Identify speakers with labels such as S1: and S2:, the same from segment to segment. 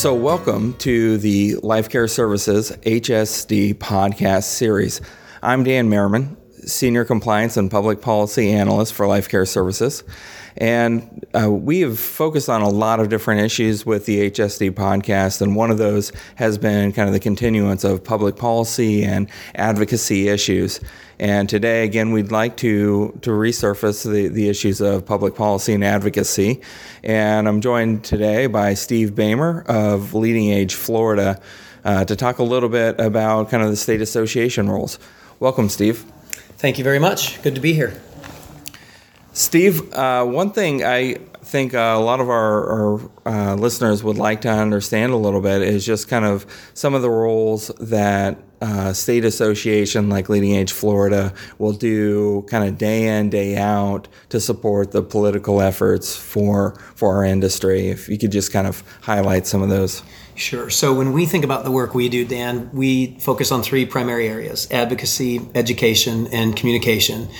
S1: So, welcome to the Life Care Services HSD podcast series. I'm Dan Merriman, Senior Compliance and Public Policy Analyst for Life Care Services. And uh, we have focused on a lot of different issues with the HSD podcast, and one of those has been kind of the continuance of public policy and advocacy issues. And today, again, we'd like to, to resurface the, the issues of public policy and advocacy. And I'm joined today by Steve Bahmer of LeadingAge Florida uh, to talk a little bit about kind of the state association roles. Welcome, Steve.
S2: Thank you very much. Good to be here.
S1: Steve, uh, one thing I think a lot of our, our uh, listeners would like to understand a little bit is just kind of some of the roles that uh, state association like LeadingAge Florida will do kind of day in day out to support the political efforts for for our industry. If you could just kind of highlight some of those.
S2: Sure. So when we think about the work we do, Dan, we focus on three primary areas: advocacy, education, and communication.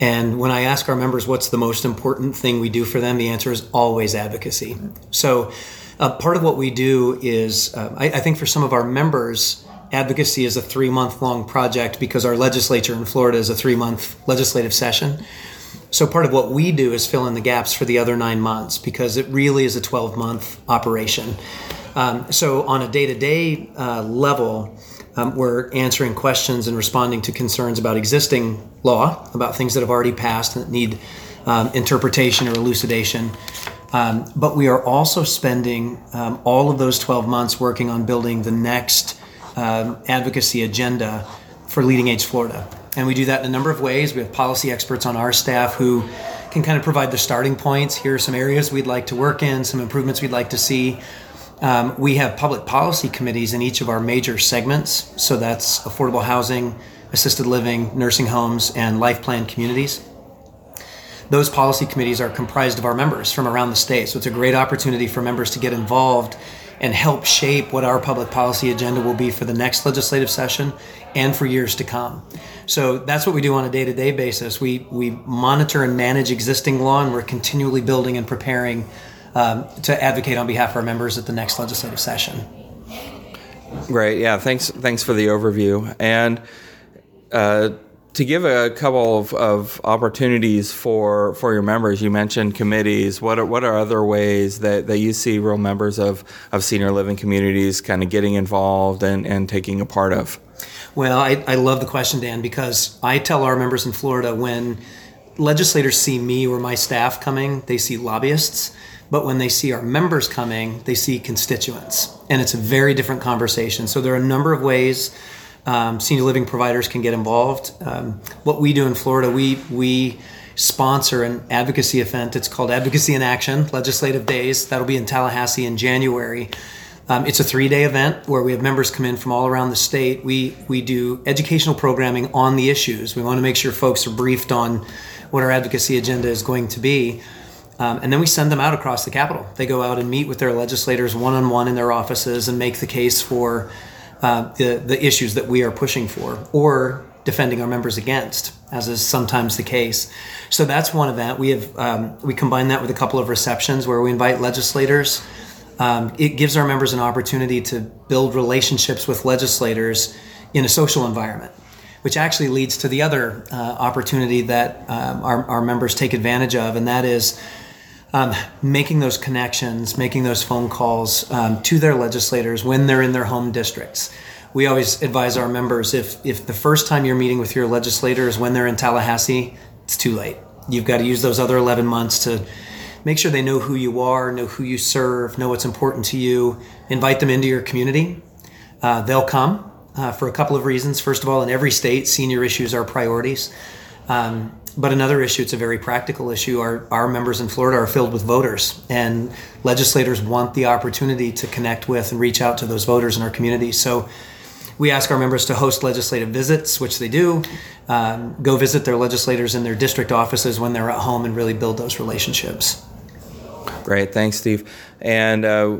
S2: And when I ask our members what's the most important thing we do for them, the answer is always advocacy. So, uh, part of what we do is, uh, I, I, think for some of our members, advocacy is a three month long project because our legislature in Florida is a three month legislative session. So, part of what we do is fill in the gaps for the other nine months because it really is a 12 month operation. Um, so, on a day to day level, um, we're answering questions and responding to concerns about existing law, about things that have already passed and that need um, interpretation or elucidation. Um, but we are also spending um, all of those 12 months working on building the next um, advocacy agenda for LeadingAge Florida. And we do that in a number of ways. We have policy experts on our staff who can kind of provide the starting points. Here are some areas we'd like to work in, some improvements we'd like to see. Um, we have public policy committees in each of our major segments. So that's affordable housing, assisted living, nursing homes, and life plan communities. Those policy committees are comprised of our members from around the state. So it's a great opportunity for members to get involved and help shape what our public policy agenda will be for the next legislative session and for years to come. So that's what we do on a day-to-day basis. We we monitor and manage existing law and we're continually building and preparing um, to advocate on behalf of our members at the next legislative session.
S1: Great. Yeah. Thanks. Thanks for the overview. And uh, to give a couple of, of, opportunities for, for your members, you mentioned committees. What are, what are other ways that, that you see real members of, of senior living communities kind of getting involved and, and taking a part of?
S2: Well, I, I love the question, Dan, because I tell our members in Florida when legislators see me or my staff coming, they see lobbyists. But when they see our members coming, they see constituents. And it's a very different conversation. So there are a number of ways um, senior living providers can get involved. Um, what we do in Florida, we, we sponsor an advocacy event. It's called Advocacy in Action, Legislative Days. That'll be in Tallahassee in January. Um, it's a three day event where we have members come in from all around the state. We, we do educational programming on the issues. We want to make sure folks are briefed on what our advocacy agenda is going to be. Um, and then we send them out across the Capitol. They go out and meet with their legislators one on one in their offices and make the case for uh, the, the issues that we are pushing for or defending our members against, as is sometimes the case. So that's one event. We have um, we combine that with a couple of receptions where we invite legislators. Um, it gives our members an opportunity to build relationships with legislators in a social environment which actually leads to the other uh, opportunity that um, our, our, members take advantage of, and that is um, making those connections, making those phone calls um, to their legislators when they're in their home districts. We always advise our members if if the first time you're meeting with your legislator is when they're in Tallahassee, it's too late. You've got to use those other 11 months to make sure they know who you are, know who you serve, know what's important to you. Invite them into your community. Uh, they'll come uh, for a couple of reasons. First of all, in every state, senior issues are priorities. Um, but another issue, it's a very practical issue. Our, our members in Florida are filled with voters, and legislators want the opportunity to connect with and reach out to those voters in our community. So we ask our members to host legislative visits, which they do, um, go visit their legislators in their district offices when they're at home and really build those relationships.
S1: Great. Thanks, Steve. And uh,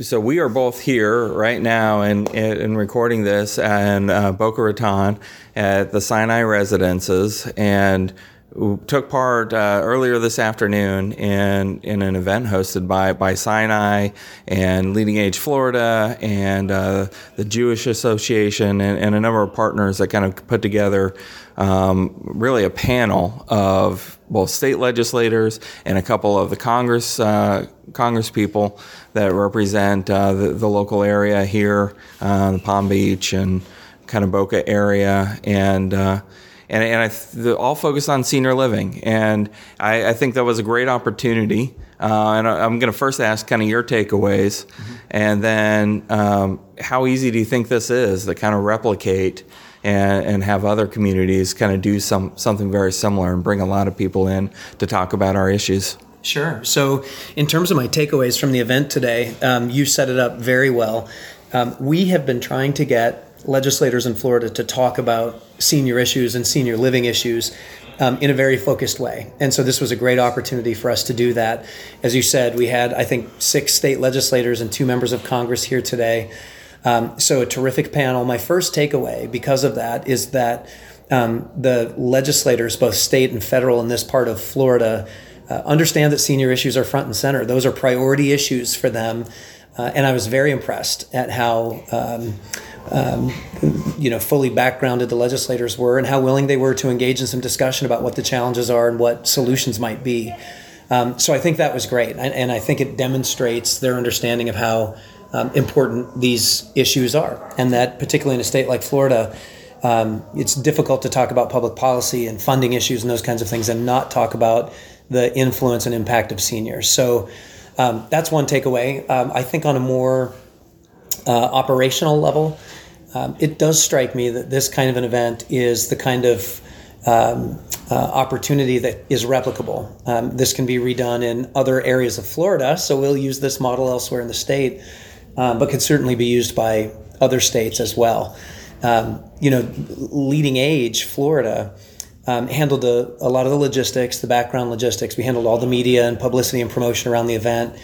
S1: so we are both here right now and in, recording this in uh, Boca Raton at the Sinai Residences, and took part uh, earlier this afternoon in, in an event hosted by, by Sinai and Leading Age Florida and uh, the Jewish Association and, and, a number of partners that kind of put together um, really a panel of both state legislators and a couple of the Congress uh, Congress people that represent uh, the, the, local area here, uh, Palm Beach and kind of Boca area, and uh, and, and I th- all focused on senior living. And I, I think that was a great opportunity. Uh, and I, am going to first ask kind of your takeaways, mm-hmm. and then um, how easy do you think this is to kind of replicate and, and have other communities kind of do some something very similar and bring a lot of people in to talk about our issues?
S2: Sure. So, in terms of my takeaways from the event today, um, you set it up very well. Um, we have been trying to get legislators in Florida to talk about senior issues and senior living issues um, in a very focused way. And so this was a great opportunity for us to do that. As you said, we had, I think, six state legislators and two members of Congress here today. Um, so a terrific panel. My first takeaway because of that is that um, the legislators, both state and federal in this part of Florida, uh, understand that senior issues are front and center. Those are priority issues for them. Uh, and I was very impressed at how um, um, you know, fully backgrounded the legislators were and how willing they were to engage in some discussion about what the challenges are and what solutions might be. Um, so I think that was great, and, and, I think it demonstrates their understanding of how um, important these issues are, and that particularly in a state like Florida. Um, it's difficult to talk about public policy and funding issues and those kinds of things and not talk about the influence and impact of seniors. So um, that's one takeaway. Um, I think on a more uh, operational level, um, it does strike me that this kind of an event is the kind of um, uh, opportunity that is replicable. Um, this can be redone in other areas of Florida, so we'll use this model elsewhere in the state, um, but could certainly be used by other states as well. Um, you know, LeadingAge Florida. Um, handled a, a lot of the logistics, the background logistics. We handled all the media and publicity and promotion around the event.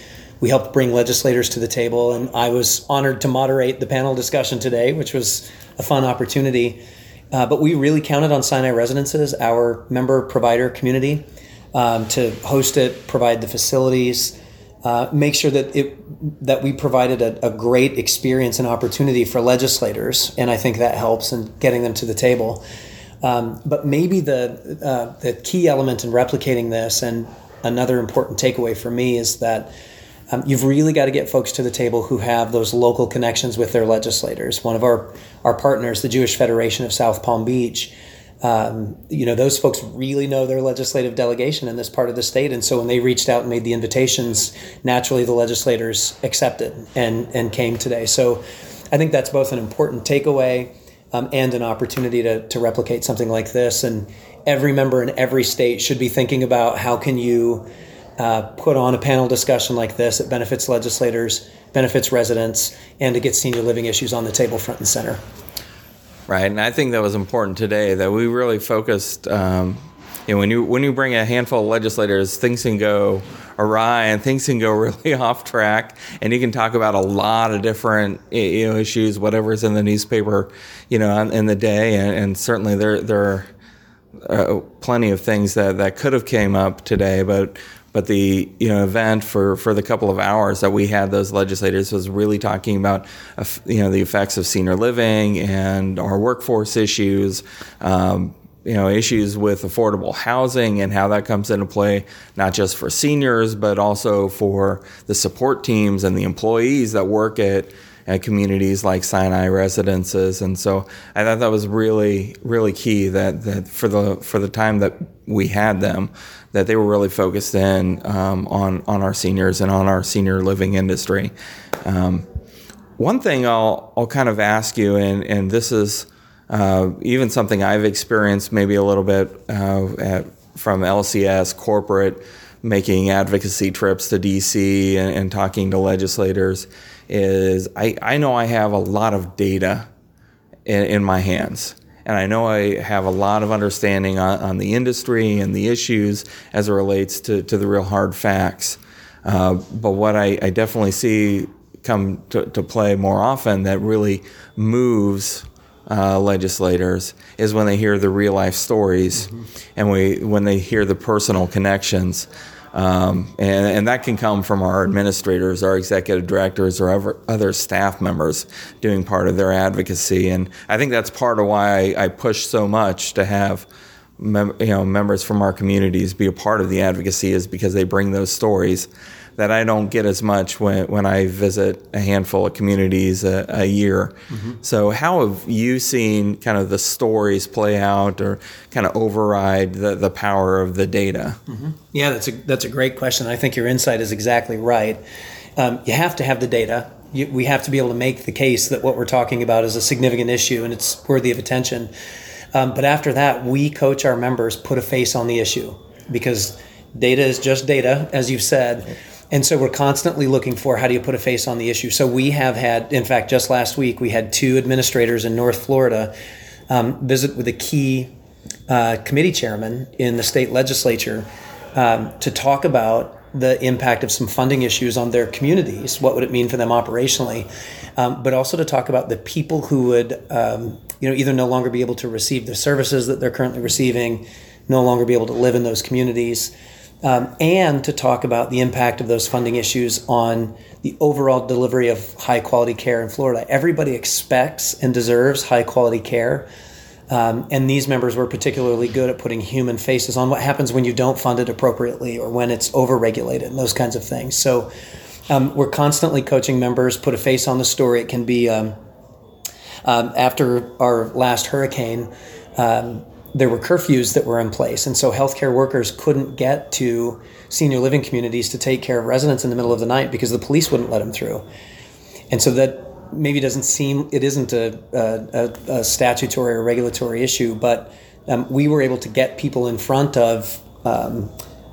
S2: We helped bring legislators to the table, and I was honored to moderate the panel discussion today, which was a fun opportunity. Uh, but we really counted on Sinai Residences, our member provider community, um, to host it, provide the facilities, uh, make sure that it that we provided a, a, great experience and opportunity for legislators, and I think that helps in getting them to the table. Um, but maybe the uh, the key element in replicating this, and another important takeaway for me is that um, you've really got to get folks to the table who have those local connections with their legislators. One of our, our partners, the Jewish Federation of South Palm Beach, um, you know, those folks really know their legislative delegation in this part of the state. And so when they reached out and made the invitations, naturally the legislators accepted and, and came today. So I think that's both an important takeaway um, and an opportunity to, to replicate something like this. And every member in every state should be thinking about how can you uh, put on a panel discussion like this that benefits legislators, benefits residents, and to get senior living issues on the table front and center.
S1: Right, and I think that was important today that we really focused. Um, you know, when you when you bring a handful of legislators, things can go awry and things can go really off track, and you can talk about a lot of different you know issues, whatever's in the newspaper, you know, in the day, and, and certainly there there are uh, plenty of things that that could have came up today, but but the you know event for for the couple of hours that we had those legislators was really talking about uh, you know the effects of senior living and our workforce issues. Um, you know issues with affordable housing and how that comes into play not just for seniors but also for the support teams and the employees that work at at communities like Sinai residences and so I thought that was really really key that that for the for the time that we had them that they were really focused in um, on on our seniors and on our senior living industry. Um, one thing I'll I'll kind of ask you, and and this is uh, even something I've experienced maybe a little bit uh, at, from LCS corporate making advocacy trips to DC and, and talking to legislators is I, I know I have a lot of data in, in my hands and I know I have a lot of understanding on, on the industry and the issues as it relates to, to the real hard facts. Uh, but what I, I, definitely see come to, to, play more often that really moves uh, legislators is when they hear the real life stories mm-hmm. and we when they hear the personal connections. Um, and, and, that can come from our administrators, our executive directors, or ever, other staff members doing part of their advocacy. And I think that's part of why I, I push so much to have mem- you know members from our communities be a part of the advocacy, is because they bring those stories that I don't get as much when, when I visit a handful of communities a, a year. Mm-hmm. So, how have you seen kind of the stories play out or kind of override the, the power of the data?
S2: Mm-hmm. Yeah, that's a, that's a great question. I think your insight is exactly right. Um, you have to have the data. You, we have to be able to make the case that what we're talking about is a significant issue and it's worthy of attention. Um, but after that, we coach our members put a face on the issue because data is just data, as you've said. And so we're constantly looking for how do you put a face on the issue. So we have had, in fact, just last week, we had two administrators in North Florida um, visit with a key uh, committee chairman in the state legislature um, to talk about the impact of some funding issues on their communities. What would it mean for them operationally? Um, but also to talk about the people who would, um, you know, either no longer be able to receive the services that they're currently receiving, no longer be able to live in those communities um, and to talk about the impact of those funding issues on the overall delivery of high quality care in Florida. Everybody expects and deserves high quality care. Um, and these members were particularly good at putting human faces on what happens when you don't fund it appropriately or when it's overregulated and those kinds of things. So um, we're constantly coaching members, put a face on the story. It can be um, um after our last hurricane, um, there were curfews that were in place, and so healthcare workers couldn't get to senior living communities to take care of residents in the middle of the night because the police wouldn't let them through. And so that maybe doesn't seem it isn't a, a, a statutory or regulatory issue, but um, we were able to get people in front of um,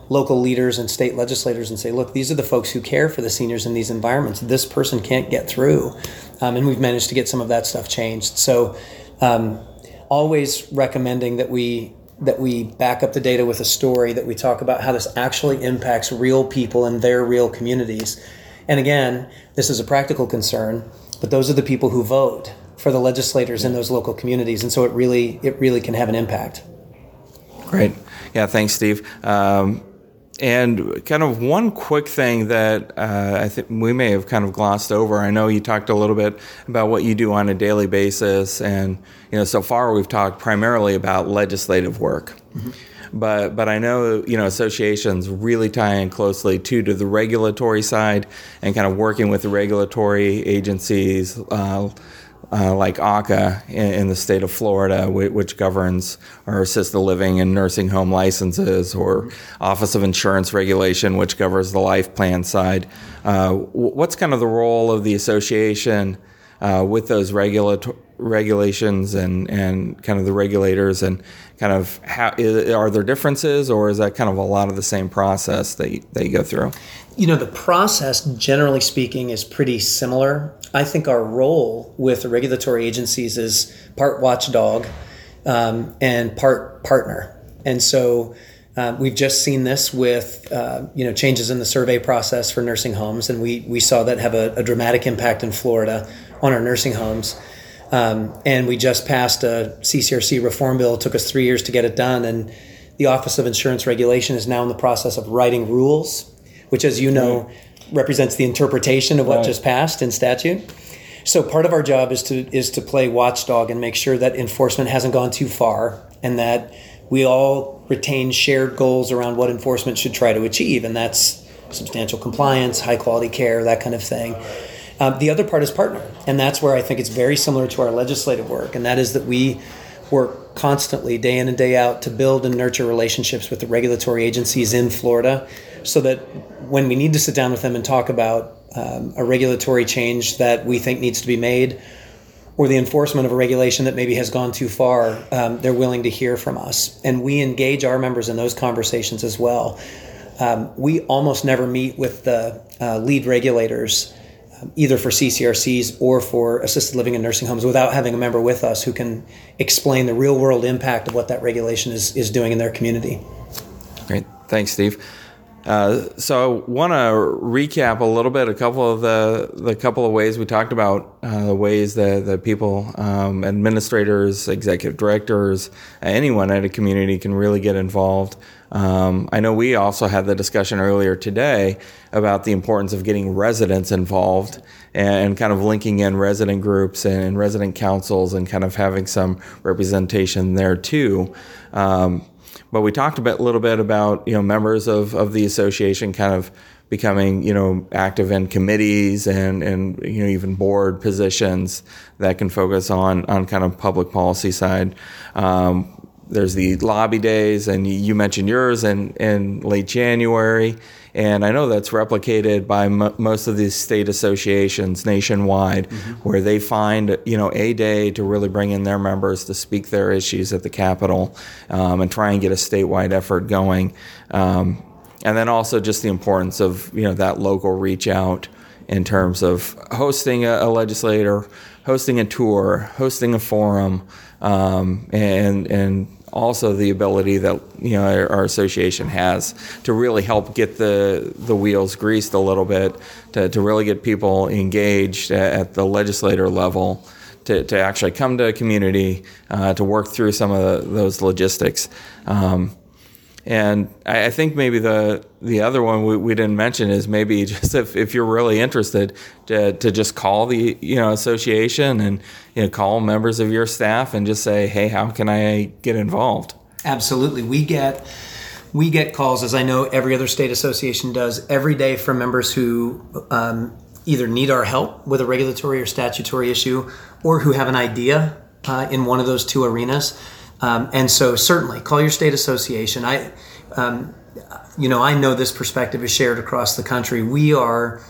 S2: local leaders and state legislators and say, look, these are the folks who care for the seniors in these environments. This person can't get through, um, and we've managed to get some of that stuff changed. So. Um, always recommending that we that we back up the data with a story that we talk about how this actually impacts real people in their real communities. And again, this is a practical concern, but those are the people who vote for the legislators in those local communities, and so it really it really can have an impact.
S1: Great, yeah, thanks, Steve. Um, and kind of one quick thing that uh, I think we may have kind of glossed over. I know you talked a little bit about what you do on a daily basis, and you know, so far we've talked primarily about legislative work. Mm-hmm. But but I know you know associations really tie in closely too to the regulatory side and kind of working with the regulatory agencies. Uh, uh, like AHCA in, in, the state of Florida, which, which, governs our assisted living and nursing home licenses, or Office of Insurance Regulation, which governs the life plan side. Uh, what's kind of the role of the association uh, with those regulator- regulations and, and kind of the regulators and kind of how are there differences or is that kind of a lot of the same process that you, that you go through?
S2: You know, the process, generally speaking, is pretty similar. I think our role with regulatory agencies is part watchdog um, and part partner. And so uh, we've just seen this with uh, you know changes in the survey process for nursing homes, and we we saw that have a, a dramatic impact in Florida on our nursing homes. Um, and we just passed a CCRC reform bill. It took us three years to get it done, and the Office of Insurance Regulation is now in the process of writing rules, which, as you know, right. represents the interpretation of what right. just passed in statute. So part of our job is to is to play watchdog and make sure that enforcement hasn't gone too far, and that we all retain shared goals around what enforcement should try to achieve, and that's substantial compliance, high quality care, that kind of thing. Um, the other part is partner, and that's where I think it's very similar to our legislative work, and that is that we work constantly, day in and day out, to build and nurture relationships with the regulatory agencies in Florida, so that when we need to sit down with them and talk about um, a regulatory change that we think needs to be made, or the enforcement of a regulation that maybe has gone too far, um, they're willing to hear from us, and we engage our members in those conversations as well. Um, we almost never meet with the uh, lead regulators either for CCRCs or for assisted living and nursing homes without having a member with us who can explain the real world impact of what that regulation is, is doing in their community.
S1: Great. Thanks, Steve. Uh, so I want to recap a little bit, a couple of the the couple of ways we talked about uh, the ways that, that people, um, administrators, executive directors, anyone at a community can really get involved. Um, I know we also had the discussion earlier today about the importance of getting residents involved and kind of linking in resident groups and resident councils and kind of having some representation there too. Um, but we talked a bit, a little bit about you know members of, of the association kind of becoming you know active in committees and and you know even board positions that can focus on on kind of public policy side. Um, there's the lobby days, and you mentioned yours in, in late January. And I know that's replicated by m- most of these state associations nationwide, mm-hmm. where they find you know a day to really bring in their members to speak their issues at the Capitol um, and try and get a statewide effort going. Um, and then also just the importance of you know that local reach out in terms of hosting a, a legislator, hosting a tour, hosting a forum, um, and and also the ability that you know our, our, association has to really help get the the wheels greased a little bit to, to really get people engaged at, the legislator level to, to actually come to a community uh, to work through some of the, those logistics. Um, and I, I, think maybe the the other one we, we didn't mention is maybe just if, if you're really interested to, to just call the you know association and you know call members of your staff and just say hey how can I get involved?
S2: Absolutely, we get we get calls as I know every other state association does every day from members who um, either need our help with a regulatory or statutory issue or who have an idea uh, in one of those two arenas um, and so, certainly, call your state association. I, um, you know, I know this perspective is shared across the country. We are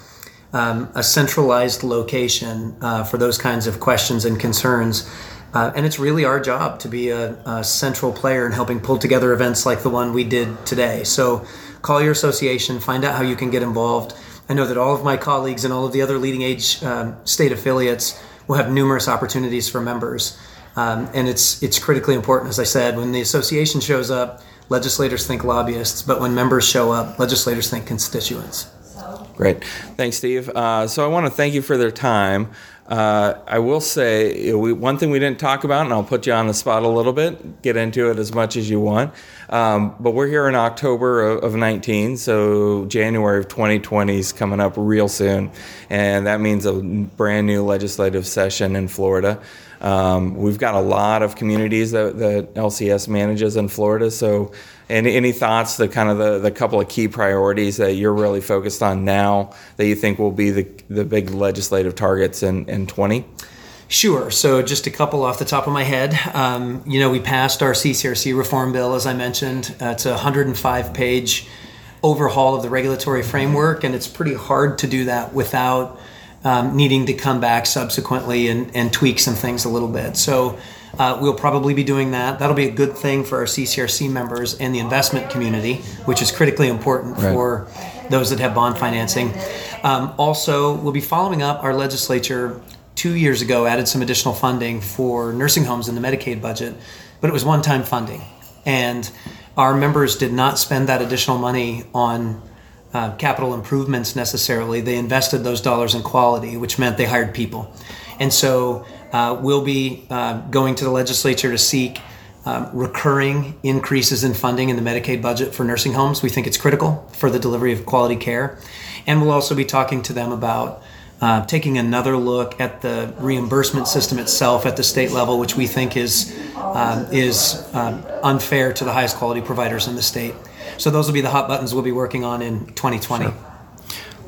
S2: um, a centralized location uh, for those kinds of questions and concerns. Uh, and it's really our job to be a, a, central player in helping pull together events like the one we did today. So, call your association, find out how you can get involved. I know that all of my colleagues and all of the other LeadingAge um, state affiliates will have numerous opportunities for members. Um, and it's it's critically important, as I said, when the association shows up, legislators think lobbyists, but when members show up, legislators think constituents.
S1: Great, thanks, Steve. Uh, so I want to thank you for their time. Uh, I will say we, one thing we didn't talk about, and I'll put you on the spot a little bit. Get into it as much as you want. Um, but we're here in October of, of 19, so January of 2020 is coming up real soon, and that means a brand new legislative session in Florida. Um, we've got a lot of communities that, that LCS manages in Florida. So, any, any thoughts, the kind of the, the couple of key priorities that you're really focused on now that you think will be the, the big legislative targets in, in 20?
S2: Sure. So, just a couple off the top of my head. Um, you know, we passed our CCRC reform bill, as I mentioned. Uh, it's a 105 page overhaul of the regulatory framework, and it's pretty hard to do that without um, needing to come back subsequently and, and tweak some things a little bit. So uh, we'll probably be doing that. That'll be a good thing for our CCRC members and the investment community, which is critically important right. for those that have bond financing. Um, also, we'll be following up our legislature two years ago added some additional funding for nursing homes in the Medicaid budget, but it was one time funding. And our members did not spend that additional money on uh, capital improvements necessarily. They invested those dollars in quality, which meant they hired people. And so uh, we'll be uh, going to the legislature to seek um, recurring increases in funding in the Medicaid budget for nursing homes. We think it's critical for the delivery of quality care. And we'll also be talking to them about uh, taking another look at the reimbursement system itself at the state level, which we think is um, is um, unfair to the highest quality providers in the state. So those will be the hot buttons we'll be working on in 2020. Sure.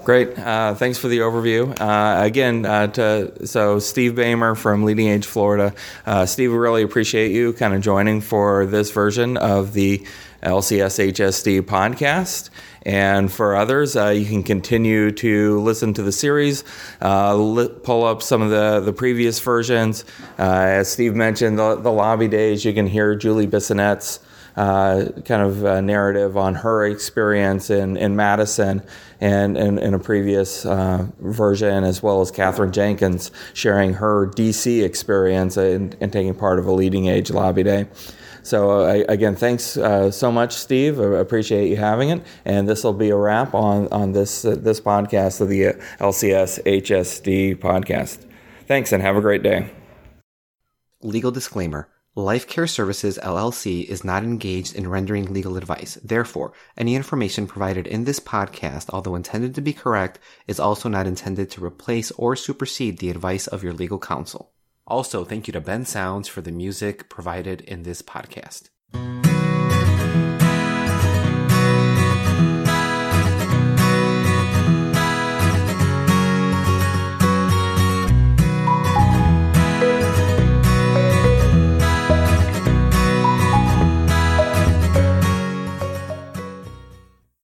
S1: Great. Uh, thanks for the overview. Uh, again, uh, to, so Steve Bahmer from LeadingAge Florida. Uh, Steve, we really appreciate you kind of joining for this version of the LCS HSD podcast. And for others, uh, you can continue to listen to the series, uh, li- pull up some of the, the previous versions. as Steve mentioned, the, the lobby days, you can hear Julie Bissonette's uh, kind of uh, narrative on her experience in, in Madison and in a previous uh, version, as well as Kathryn Jenkins sharing her DC experience and, and taking part of a LeadingAge lobby day. So uh, again, thanks uh, so much, Steve. I appreciate you having it. And this will be a wrap on on this uh, this podcast of the LCS HSD podcast. Thanks, and have a great day.
S3: Legal disclaimer. Life Care Services LLC is not engaged in rendering legal advice. Therefore, any information provided in this podcast, although intended to be correct, is also not intended to replace or supersede the advice of your legal counsel. Also, thank you to Ben Sounds for the music provided in this podcast.